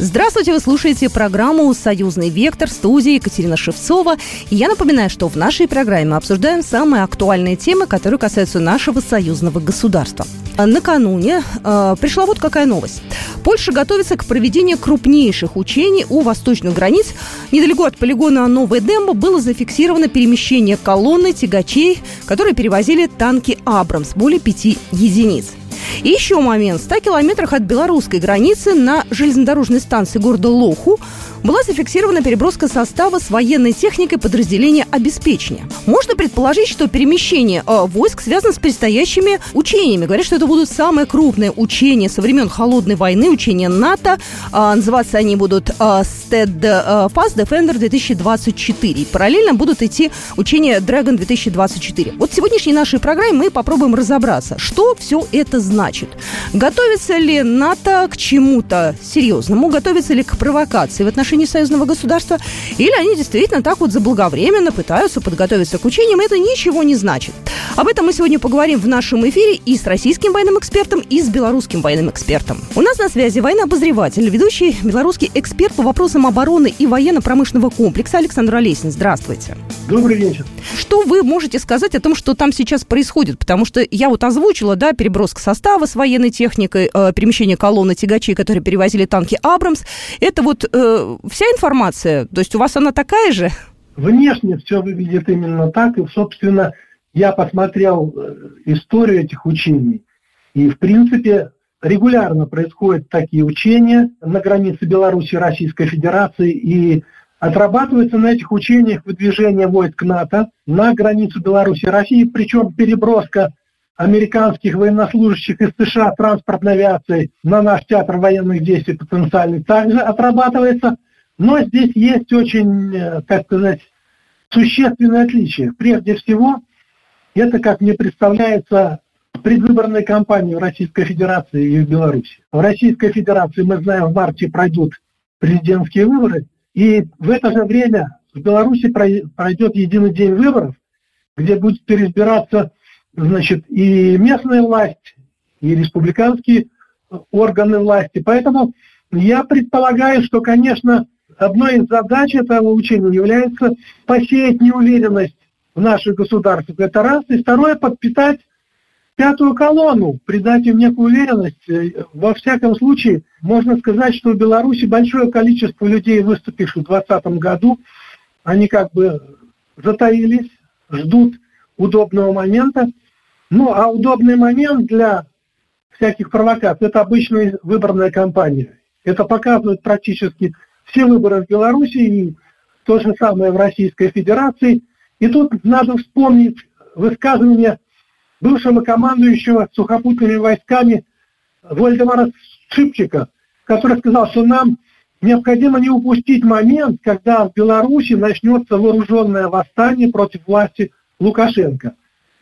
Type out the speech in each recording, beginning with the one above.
Здравствуйте, вы слушаете программу «Союзный вектор» студии Екатерина Шевцова. И я напоминаю, что в нашей программе мы обсуждаем самые актуальные темы, которые касаются нашего союзного государства. Накануне э, пришла вот какая новость. Польша готовится к проведению крупнейших учений у восточных границ. Недалеко от полигона Новая Демба было зафиксировано перемещение колонны тягачей, которые перевозили танки «Абрамс», более пяти единиц. И еще момент. В 100 километрах от белорусской границы на железнодорожной станции города Лоху была зафиксирована переброска состава с военной техникой подразделения обеспечения. Можно предположить, что перемещение э, войск связано с предстоящими учениями. Говорят, что это будут самые крупные учения со времен Холодной войны, учения НАТО. Э, называться они будут э, STED э, Fast Defender 2024. параллельно будут идти учения Dragon 2024. Вот в сегодняшней нашей программе мы попробуем разобраться, что все это значит. Готовится ли НАТО к чему-то серьезному? Готовится ли к провокации в отношении отношении союзного государства, или они действительно так вот заблаговременно пытаются подготовиться к учениям, это ничего не значит. Об этом мы сегодня поговорим в нашем эфире и с российским военным экспертом, и с белорусским военным экспертом. У нас на связи военно-обозреватель, ведущий белорусский эксперт по вопросам обороны и военно-промышленного комплекса Александр Олесин. Здравствуйте. Добрый вечер. Что вы можете сказать о том, что там сейчас происходит? Потому что я вот озвучила, да, переброска состава с военной техникой, э, перемещение колонны тягачей, которые перевозили танки «Абрамс». Это вот э, вся информация? То есть у вас она такая же? Внешне все выглядит именно так. И, собственно, я посмотрел э, историю этих учений. И, в принципе, регулярно происходят такие учения на границе Беларуси Российской Федерации. И отрабатывается на этих учениях выдвижение войск НАТО на границу Беларуси и России. Причем переброска американских военнослужащих из США транспортной авиации на наш театр военных действий потенциальный также отрабатывается – но здесь есть очень, э, как сказать, существенное отличие. Прежде всего, это, как мне представляется, предвыборная кампания в Российской Федерации и в Беларуси. В Российской Федерации, мы знаем, в марте пройдут президентские выборы, и в это же время в Беларуси пройдет единый день выборов, где будет переизбираться значит, и местная власть, и республиканские органы власти. Поэтому я предполагаю, что, конечно, одной из задач этого учения является посеять неуверенность в наших государствах. Это раз. И второе, подпитать пятую колонну, придать им некую уверенность. Во всяком случае, можно сказать, что в Беларуси большое количество людей, выступивших в 2020 году, они как бы затаились, ждут удобного момента. Ну, а удобный момент для всяких провокаций – это обычная выборная кампания. Это показывает практически все выборы в Беларуси и то же самое в Российской Федерации. И тут надо вспомнить высказывание бывшего командующего сухопутными войсками Вольдемара Шипчика, который сказал, что нам необходимо не упустить момент, когда в Беларуси начнется вооруженное восстание против власти Лукашенко.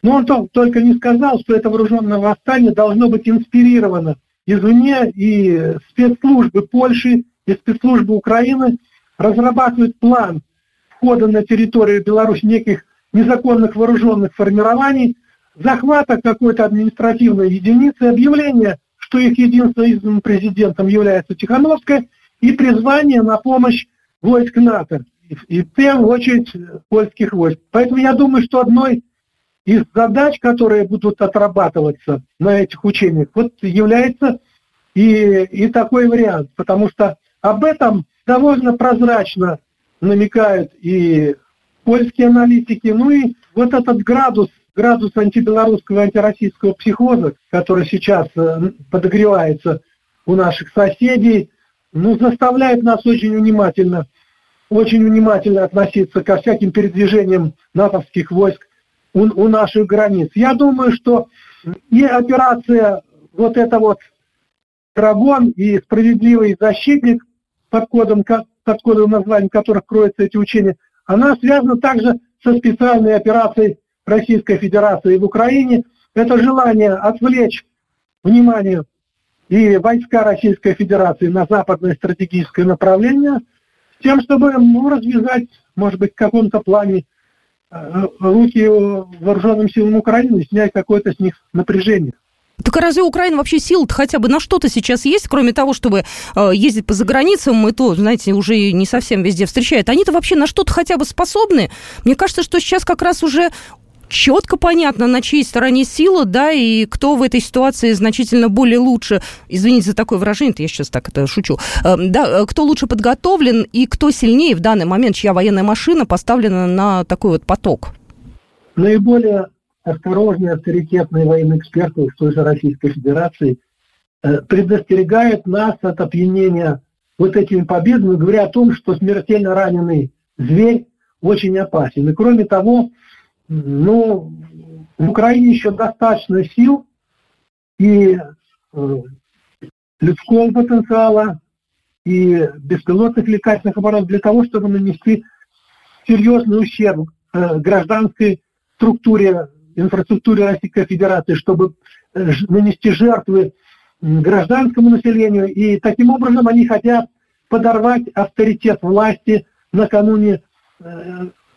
Но он только не сказал, что это вооруженное восстание должно быть инспирировано извне, и спецслужбы Польши и спецслужбы Украины разрабатывают план входа на территорию Беларуси неких незаконных вооруженных формирований, захвата какой-то административной единицы, объявления, что их единственным президентом является Тихановская, и призвание на помощь войск НАТО, и в первую очередь польских войск. Поэтому я думаю, что одной из задач, которые будут отрабатываться на этих учениях, вот является и, и такой вариант, потому что об этом довольно прозрачно намекают и польские аналитики, ну и вот этот градус, градус антибелорусского, антироссийского психоза, который сейчас э, подогревается у наших соседей, ну, заставляет нас очень внимательно, очень внимательно относиться ко всяким передвижениям натовских войск у, у наших границ. Я думаю, что и операция вот эта вот Драгон и справедливый защитник под кодом, под кодовым названием которых кроются эти учения, она связана также со специальной операцией Российской Федерации в Украине. Это желание отвлечь внимание и войска Российской Федерации на западное стратегическое направление, с тем, чтобы ну, развязать, может быть, в каком-то плане э, руки вооруженным силам Украины, снять какое-то с них напряжение. Так а разве Украина вообще сил хотя бы на что-то сейчас есть, кроме того, чтобы э, ездить по заграницам, и то, знаете, уже не совсем везде встречают. Они-то вообще на что-то хотя бы способны? Мне кажется, что сейчас как раз уже четко понятно, на чьей стороне сила, да, и кто в этой ситуации значительно более лучше, извините за такое выражение, я сейчас так это шучу, эм, да, э, кто лучше подготовлен и кто сильнее в данный момент, чья военная машина поставлена на такой вот поток? Наиболее осторожные, авторитетные военные эксперты в той же Российской Федерации э, предостерегают нас от опьянения вот этими победами, говоря о том, что смертельно раненый зверь очень опасен. И кроме того, ну, в Украине еще достаточно сил и э, людского потенциала, и беспилотных летательных аппаратов для того, чтобы нанести серьезный ущерб э, гражданской структуре, инфраструктуре Российской Федерации, чтобы э, нанести жертвы гражданскому населению. И таким образом они хотят подорвать авторитет власти накануне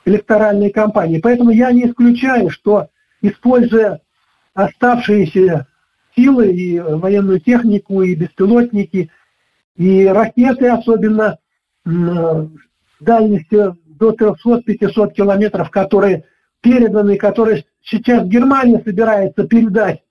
электоральной кампании. Поэтому я не исключаю, что используя оставшиеся силы и военную технику, и беспилотники, и ракеты, особенно дальностью до 300-500 километров, которые переданы, которые сейчас Германия собирается передать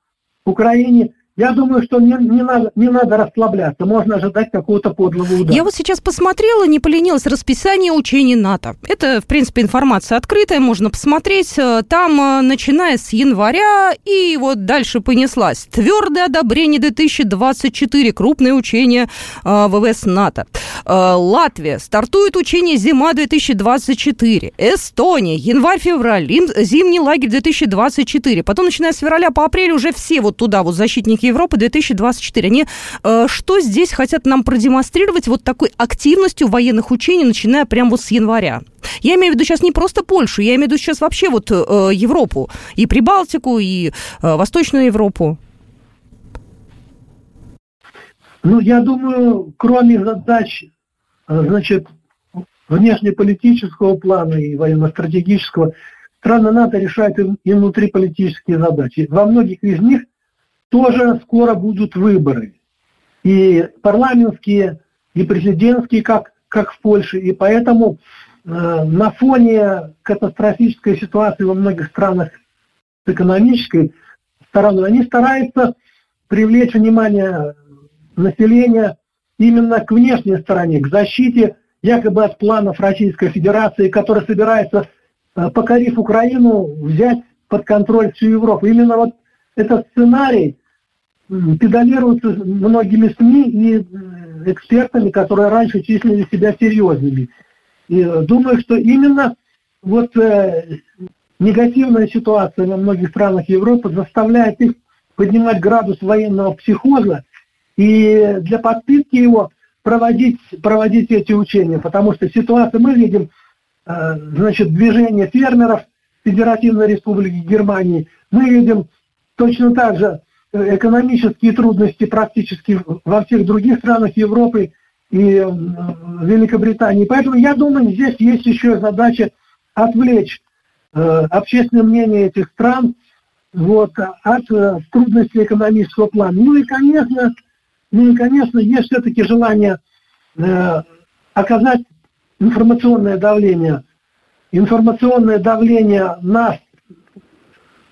Украине, я думаю, что не, не, надо, не надо расслабляться, можно ожидать какого-то подлого удара. Я вот сейчас посмотрела, не поленилась, расписание учений НАТО. Это, в принципе, информация открытая, можно посмотреть. Э, там, э, начиная с января, и вот дальше понеслась. Твердое одобрение 2024, крупное учение э, ВВС НАТО. Латвия, стартует учение «Зима-2024». Эстония, январь-февраль, зимний лагерь 2024. Потом, начиная с февраля по апрель, уже все вот туда вот защитники Европы 2024. Они э, что здесь хотят нам продемонстрировать вот такой активностью военных учений, начиная прямо вот с января? Я имею в виду сейчас не просто Польшу, я имею в виду сейчас вообще вот э, Европу, и Прибалтику, и э, Восточную Европу. Ну, я думаю, кроме задач, э, значит, внешнеполитического плана и военно-стратегического, страны НАТО решают и внутриполитические задачи. Во многих из них – тоже скоро будут выборы. И парламентские, и президентские, как, как в Польше. И поэтому э, на фоне катастрофической ситуации во многих странах с экономической стороной, они стараются привлечь внимание населения именно к внешней стороне, к защите якобы от планов Российской Федерации, которая собирается, э, покорив Украину, взять под контроль всю Европу. Именно вот этот сценарий педалируется многими СМИ и э, экспертами, которые раньше числили себя серьезными. И э, думаю, что именно вот э, негативная ситуация во многих странах Европы заставляет их поднимать градус военного психоза и для подпитки его проводить, проводить эти учения, потому что ситуация, мы видим, э, значит, движение фермеров Федеративной Республики Германии, мы видим точно так же экономические трудности практически во всех других странах Европы и Великобритании. Поэтому я думаю, здесь есть еще задача отвлечь э, общественное мнение этих стран вот, от э, трудностей экономического плана. Ну и, конечно, ну и, конечно, есть все-таки желание э, оказать информационное давление, информационное давление на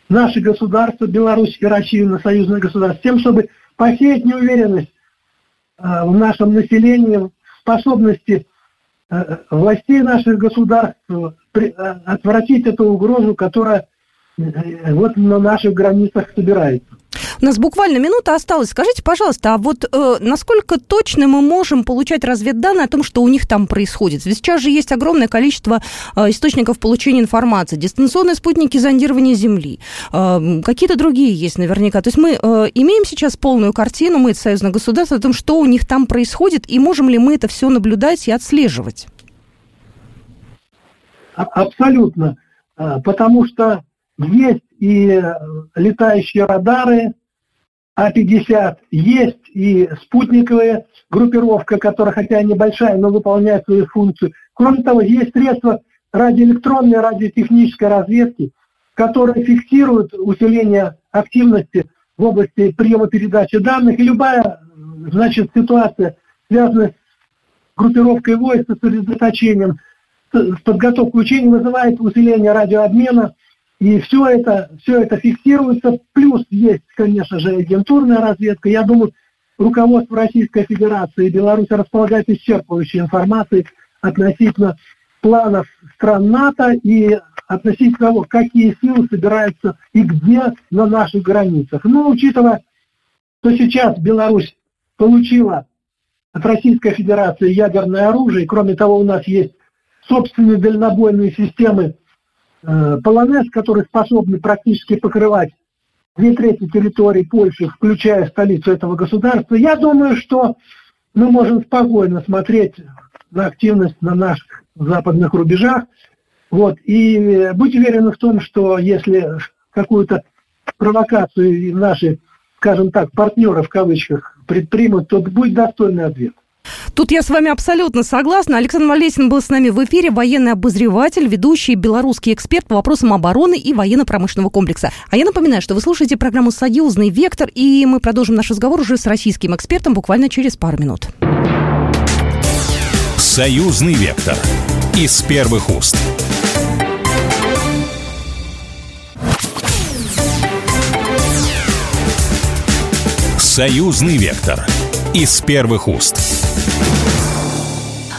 наши государства, Беларусь и Россию на союзное государство, тем, чтобы посеять неуверенность э, в нашем населении, в способности э, властей наших государств э, отвратить эту угрозу, которая вот на наших границах собирается. У нас буквально минута осталась. Скажите, пожалуйста, а вот э, насколько точно мы можем получать разведданные о том, что у них там происходит? Ведь сейчас же есть огромное количество э, источников получения информации. Дистанционные спутники зондирования Земли. Э, какие-то другие есть наверняка. То есть мы э, имеем сейчас полную картину, мы, это союзное государство, о том, что у них там происходит, и можем ли мы это все наблюдать и отслеживать? А, абсолютно. А, потому что есть и э, летающие радары А-50, есть и спутниковая группировка, которая хотя и небольшая, но выполняет свою функцию. Кроме того, есть средства радиоэлектронной, радиотехнической разведки, которые фиксируют усиление активности в области приема передачи данных, и любая значит, ситуация, связанная с группировкой войск, с сосредоточением, с подготовкой учений, вызывает усиление радиообмена, и все это, все это фиксируется. Плюс есть, конечно же, агентурная разведка. Я думаю, руководство Российской Федерации и Беларуси располагает исчерпывающей информацией относительно планов стран НАТО и относительно того, какие силы собираются и где на наших границах. Но учитывая, что сейчас Беларусь получила от Российской Федерации ядерное оружие, и кроме того у нас есть собственные дальнобойные системы Полонез, которые способны практически покрывать две трети территории Польши, включая столицу этого государства, я думаю, что мы можем спокойно смотреть на активность на наших западных рубежах. Вот, и быть уверены в том, что если какую-то провокацию наши, скажем так, партнеры в кавычках предпримут, то будет достойный ответ. Тут я с вами абсолютно согласна. Александр Малесин был с нами в эфире, военный обозреватель, ведущий белорусский эксперт по вопросам обороны и военно-промышленного комплекса. А я напоминаю, что вы слушаете программу «Союзный вектор», и мы продолжим наш разговор уже с российским экспертом буквально через пару минут. «Союзный вектор» из первых уст. «Союзный вектор» из первых уст.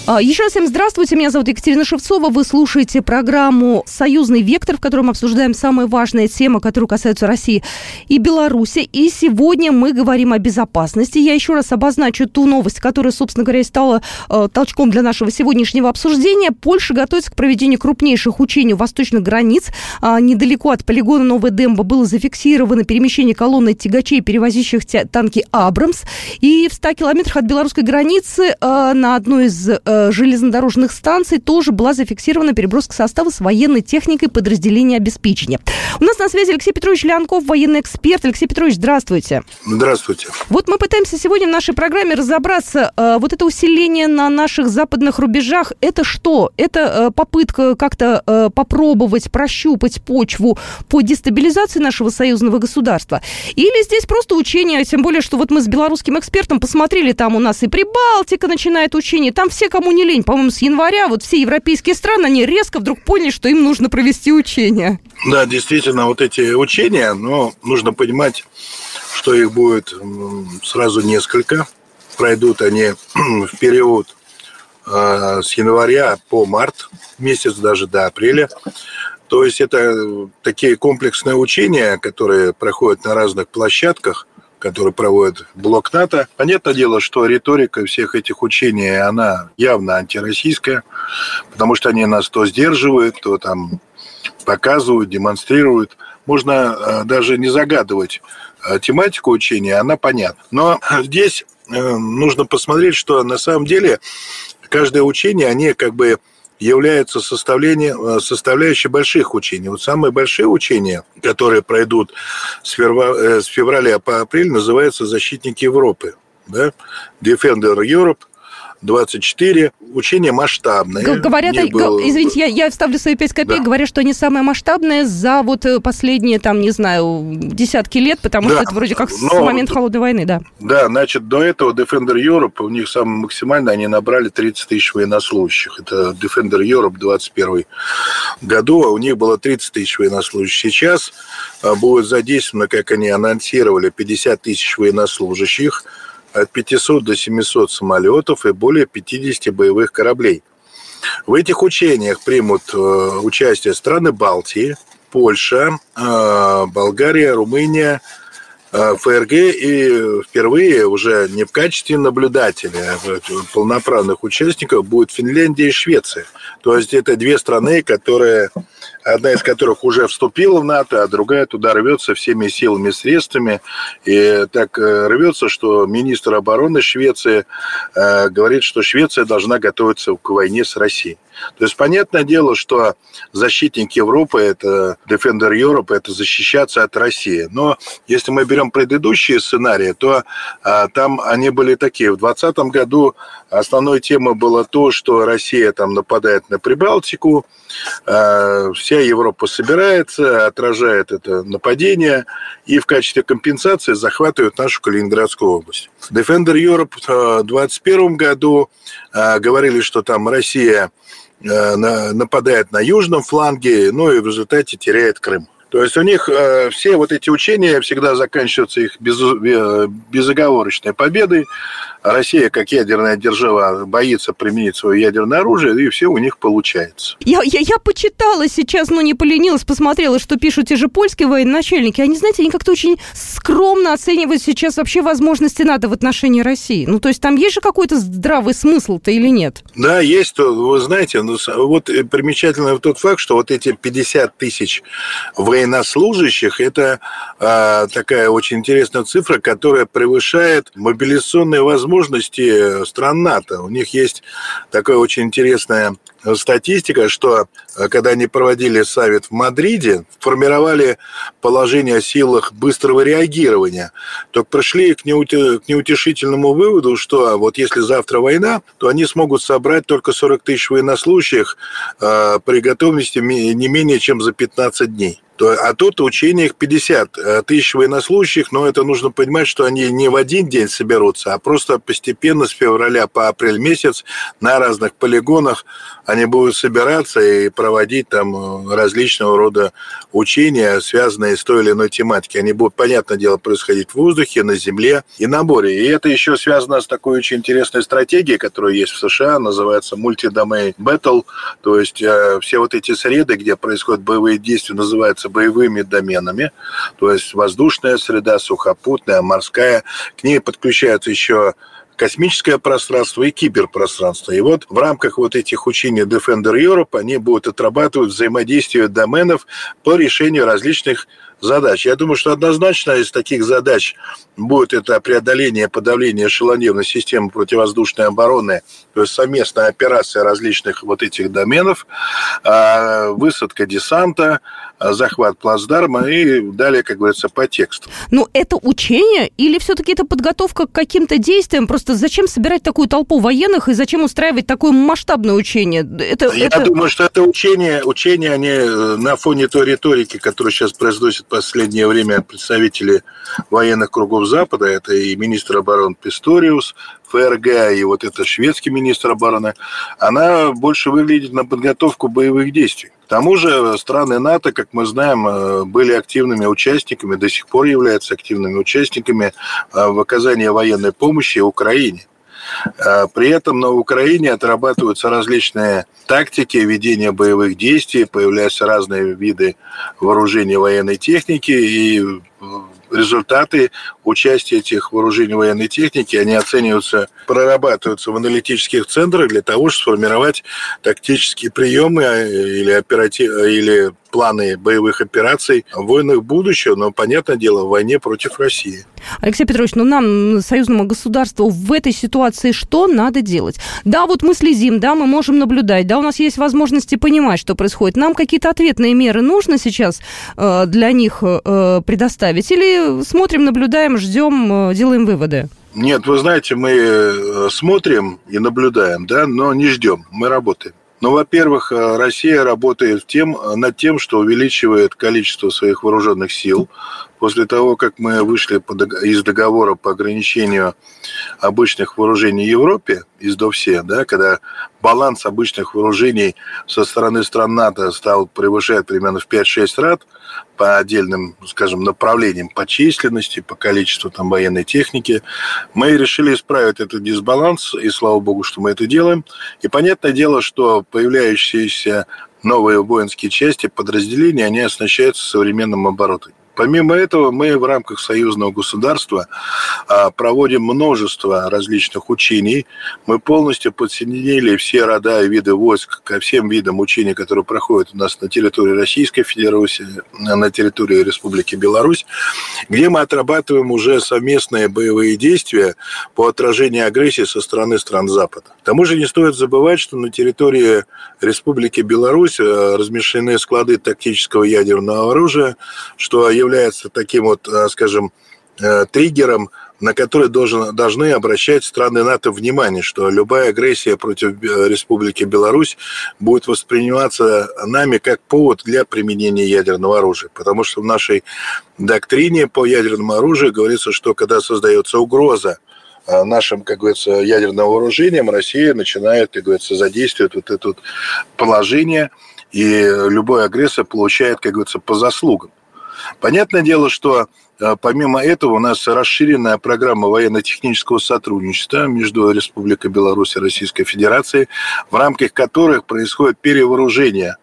А, еще раз всем здравствуйте, меня зовут Екатерина Шевцова, вы слушаете программу «Союзный вектор», в котором обсуждаем самые важные темы, которые касаются России и Беларуси. И сегодня мы говорим о безопасности. Я еще раз обозначу ту новость, которая, собственно говоря, стала э, толчком для нашего сегодняшнего обсуждения. Польша готовится к проведению крупнейших учений у восточных границ. А, недалеко от полигона Новая Демба было зафиксировано перемещение колонны тягачей, перевозящих танки «Абрамс». И в 100 километрах от белорусской границы э, на одной из э, Э, железнодорожных станций тоже была зафиксирована переброска состава с военной техникой подразделения обеспечения. У нас на связи Алексей Петрович Леонков, военный эксперт. Алексей Петрович, здравствуйте. Здравствуйте. Вот мы пытаемся сегодня в нашей программе разобраться, э, вот это усиление на наших западных рубежах, это что? Это э, попытка как-то попробовать прощупать почву по дестабилизации нашего союзного государства? Или здесь просто учение, тем более, что вот мы с белорусским экспертом посмотрели, там у нас и Прибалтика начинает учение, там все, кому не лень, по-моему, с января вот все европейские страны, они резко вдруг поняли, что им нужно провести учения. Да, действительно, вот эти учения, но нужно понимать, что их будет сразу несколько. Пройдут они в период э, с января по март, месяц даже до апреля. То есть это такие комплексные учения, которые проходят на разных площадках – который проводит блок НАТО. Понятное дело, что риторика всех этих учений, она явно антироссийская, потому что они нас то сдерживают, то там показывают, демонстрируют. Можно э, даже не загадывать э, тематику учения, она понятна. Но здесь э, нужно посмотреть, что на самом деле каждое учение, они как бы является составлением, э, составляющей больших учений. Вот самые большие учения, которые пройдут с, февраля, э, с февраля по апрель, называются «Защитники Европы». Да? Defender Europe – 24. Учение масштабное. Говорят, было... извините, я, я вставлю свои 5 копеек, да. говорят, что они самые масштабные за вот э, последние, там, не знаю, десятки лет, потому да. что это вроде как Но, с момента Холодной войны, да. Да, значит, до этого Defender Europe, у них самое максимально, они набрали 30 тысяч военнослужащих. Это Defender Europe 21 году, а у них было 30 тысяч военнослужащих. Сейчас а, будет задействовано, как они анонсировали, 50 тысяч военнослужащих – от 500 до 700 самолетов и более 50 боевых кораблей. В этих учениях примут э, участие страны Балтии, Польша, э, Болгария, Румыния, ФРГ и впервые уже не в качестве наблюдателя, а полноправных участников будет Финляндия и Швеция. То есть это две страны, которые одна из которых уже вступила в НАТО, а другая туда рвется всеми силами и средствами. И так э, рвется, что министр обороны Швеции э, говорит, что Швеция должна готовиться к войне с Россией. То есть, понятное дело, что защитник Европы, это Defender Europe, это защищаться от России. Но если мы берем предыдущие сценарии, то а, там они были такие. В 2020 году основной темой было то, что Россия там нападает на Прибалтику, а, вся Европа собирается, отражает это нападение и в качестве компенсации захватывают нашу Калининградскую область. Defender Europe в 2021 году а, говорили, что там Россия а, нападает на южном фланге, ну и в результате теряет Крым. То есть у них э, все вот эти учения всегда заканчиваются их без, э, безоговорочной победой. Россия, как ядерная держава, боится применить свое ядерное оружие, и все у них получается. Я, я, я почитала сейчас, но не поленилась, посмотрела, что пишут те же польские военачальники. Они, знаете, они как-то очень скромно оценивают сейчас вообще возможности НАТО в отношении России. Ну, то есть там есть же какой-то здравый смысл-то или нет? Да, есть. Вы знаете, ну, вот примечательный тот факт, что вот эти 50 тысяч военнослужащих, это а, такая очень интересная цифра, которая превышает мобилизационные возможности возможности стран НАТО. У них есть такая очень интересная статистика, что э, когда они проводили саммит в Мадриде, формировали положение о силах быстрого реагирования, то пришли к, неутешительному выводу, что вот если завтра война, то они смогут собрать только 40 тысяч военнослужащих э, при готовности не менее чем за 15 дней то, а тут их 50 э, тысяч военнослужащих, но это нужно понимать, что они не в один день соберутся, а просто постепенно с февраля по апрель месяц на разных полигонах они будут собираться и проводить там э, различного рода учения, связанные с той или иной тематикой. Они будут, понятное дело, происходить в воздухе, на земле и на море. И это еще связано с такой очень интересной стратегией, которая есть в США, называется Multi-Domain Battle, то есть э, все вот эти среды, где происходят боевые действия, называются являются боевыми доменами, то есть воздушная среда, сухопутная, морская. К ней подключаются еще космическое пространство и киберпространство. И вот в рамках вот этих учений Defender Europe они будут отрабатывать взаимодействие доменов по решению различных задач. Я думаю, что однозначно из таких задач будет это преодоление, подавление эшелонированной системы противовоздушной обороны, то есть совместная операция различных вот этих доменов, а, высадка десанта, а, захват плацдарма и далее, как говорится, по тексту. Ну, это учение или все-таки это подготовка к каким-то действиям? Просто зачем собирать такую толпу военных и зачем устраивать такое масштабное учение? Это, Я это... думаю, что это учение, учение, они э, на фоне той риторики, которую сейчас произносит последнее время представители военных кругов Запада, это и министр обороны Писториус, ФРГ и вот это шведский министр обороны, она больше выглядит на подготовку боевых действий. К тому же страны НАТО, как мы знаем, э, были активными участниками, до сих пор являются активными участниками э, в оказании военной помощи Украине. Э, при этом на Украине отрабатываются различные тактики ведения боевых действий, появляются разные виды вооружения военной техники, и результаты участия этих вооружений военной техники, они оцениваются, прорабатываются в аналитических центрах для того, чтобы сформировать тактические приемы э, или, оператив... или планы боевых операций в войнах будущего, но, понятное дело, в войне против России. Алексей Петрович, ну нам, союзному государству, в этой ситуации что надо делать? Да, вот мы следим, да, мы можем наблюдать, да, у нас есть возможности понимать, что происходит. Нам какие-то ответные меры нужно сейчас э, для них э, предоставить? Или смотрим, наблюдаем, ждем, э, делаем выводы? Нет, вы знаете, мы э, смотрим и наблюдаем, да, но не ждем, мы работаем. Ну, во-первых, э, Россия работает тем, э, над тем, что увеличивает количество своих вооруженных сил. После того, как мы вышли из договора по ограничению обычных вооружений Европе, из ДОВСЕ, да, когда баланс обычных вооружений со стороны стран НАТО стал превышать примерно в 5-6 раз по отдельным, скажем, направлениям по численности, по количеству там военной техники, мы решили исправить этот дисбаланс, и слава богу, что мы это делаем. И понятное дело, что появляющиеся новые воинские части, подразделения, они оснащаются современным оборудованием. Помимо этого, мы в рамках союзного государства а, проводим множество различных учений. Мы полностью подсоединили все рода и виды войск ко всем видам учений, которые проходят у нас на территории Российской Федерации, на территории Республики Беларусь, где мы отрабатываем уже совместные боевые действия по отражению агрессии со стороны стран Запада. К тому же не стоит забывать, что на территории Республики Беларусь э, размещены склады тактического ядерного оружия, что является таким вот, э, скажем, э, триггером, на который должен, должны обращать страны НАТО внимание, что любая агрессия против Республики Беларусь будет восприниматься нами как повод для применения ядерного оружия. Потому что в нашей доктрине по ядерному оружию говорится, что когда создается угроза нашим, как говорится, ядерным вооружением Россия начинает, как говорится, задействовать вот это вот положение, и любой агрессор получает, как говорится, по заслугам. Понятное дело, что а, Помимо этого, у нас расширенная программа военно-технического сотрудничества между Республикой Беларусь и Российской Федерацией, в рамках которых происходит перевооружение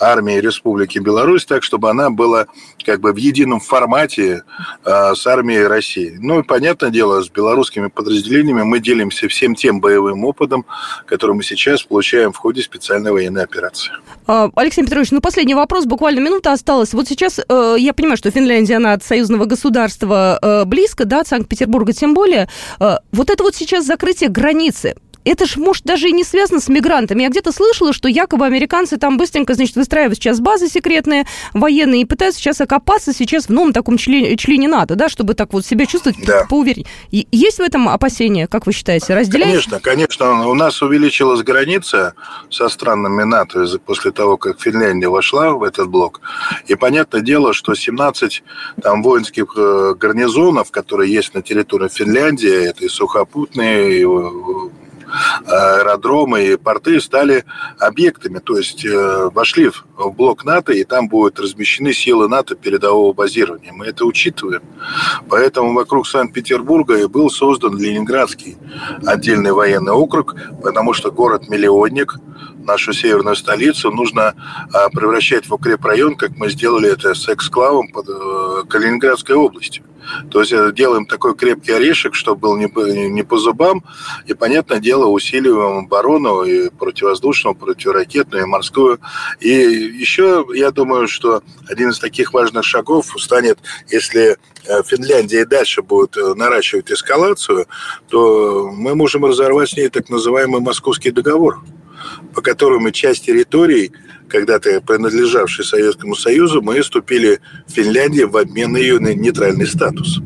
армии Республики Беларусь, так, чтобы она была как бы в едином формате э, с армией России. Ну и, понятное дело, с белорусскими подразделениями мы делимся всем тем боевым опытом, который мы сейчас получаем в ходе специальной военной операции. А, Алексей Петрович, ну последний вопрос, буквально минута осталась. Вот сейчас э, я понимаю, что Финляндия, она от союзного государства э, близко, да, от Санкт-Петербурга тем более. Э, вот это вот сейчас закрытие границы, это же, может, даже и не связано с мигрантами. Я где-то слышала, что якобы американцы там быстренько, значит, выстраивают сейчас базы секретные, военные, и пытаются сейчас окопаться сейчас в новом таком члене, члене НАТО, да, чтобы так вот себя чувствовать да. поувереннее. Есть в этом опасения, как вы считаете, разделяете? Конечно, конечно. У нас увеличилась граница со странами НАТО после того, как Финляндия вошла в этот блок. И понятное дело, что 17 там воинских э, гарнизонов, которые есть на территории Финляндии, это и сухопутные, и э, аэродромы и порты стали объектами, то есть э, вошли в блок НАТО, и там будут размещены силы НАТО передового базирования. Мы это учитываем. Поэтому вокруг Санкт-Петербурга и был создан Ленинградский отдельный военный округ, потому что город-миллионник, нашу северную столицу нужно а, превращать в укрепрайон, как мы сделали это с эксклавом под э, Калининградской областью. То есть э, делаем такой крепкий орешек, чтобы был не по, не по зубам, и, понятное дело, усиливаем оборону и противовоздушную, противоракетную, и морскую. И еще, я думаю, что один из таких важных шагов станет, если э, Финляндия и дальше будет наращивать эскалацию, то мы можем разорвать с ней так называемый Московский договор по которым часть территорий, когда-то принадлежавшей Советскому Союзу, мы вступили в Финляндии в обмен на ее нейтральный статус.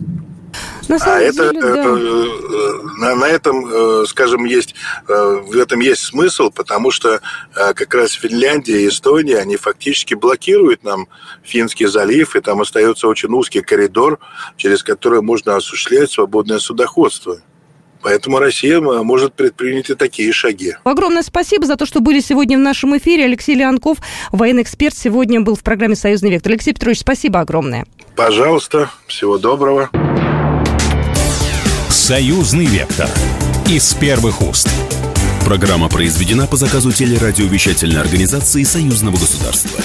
На а это, деле, да. Э, на, на этом, э, скажем, есть, э, в этом есть смысл, потому что как раз Финляндия и Эстония, они фактически блокируют нам Финский залив, и там остается очень узкий коридор, через который можно осуществлять свободное судоходство. Поэтому Россия может предпринять и такие шаги. Огромное спасибо за то, что были сегодня в нашем эфире. Алексей Леонков, военный эксперт, сегодня был в программе «Союзный вектор». Алексей Петрович, спасибо огромное. Пожалуйста, всего доброго. «Союзный вектор» из первых уст. Программа произведена по заказу телерадиовещательной организации Союзного государства.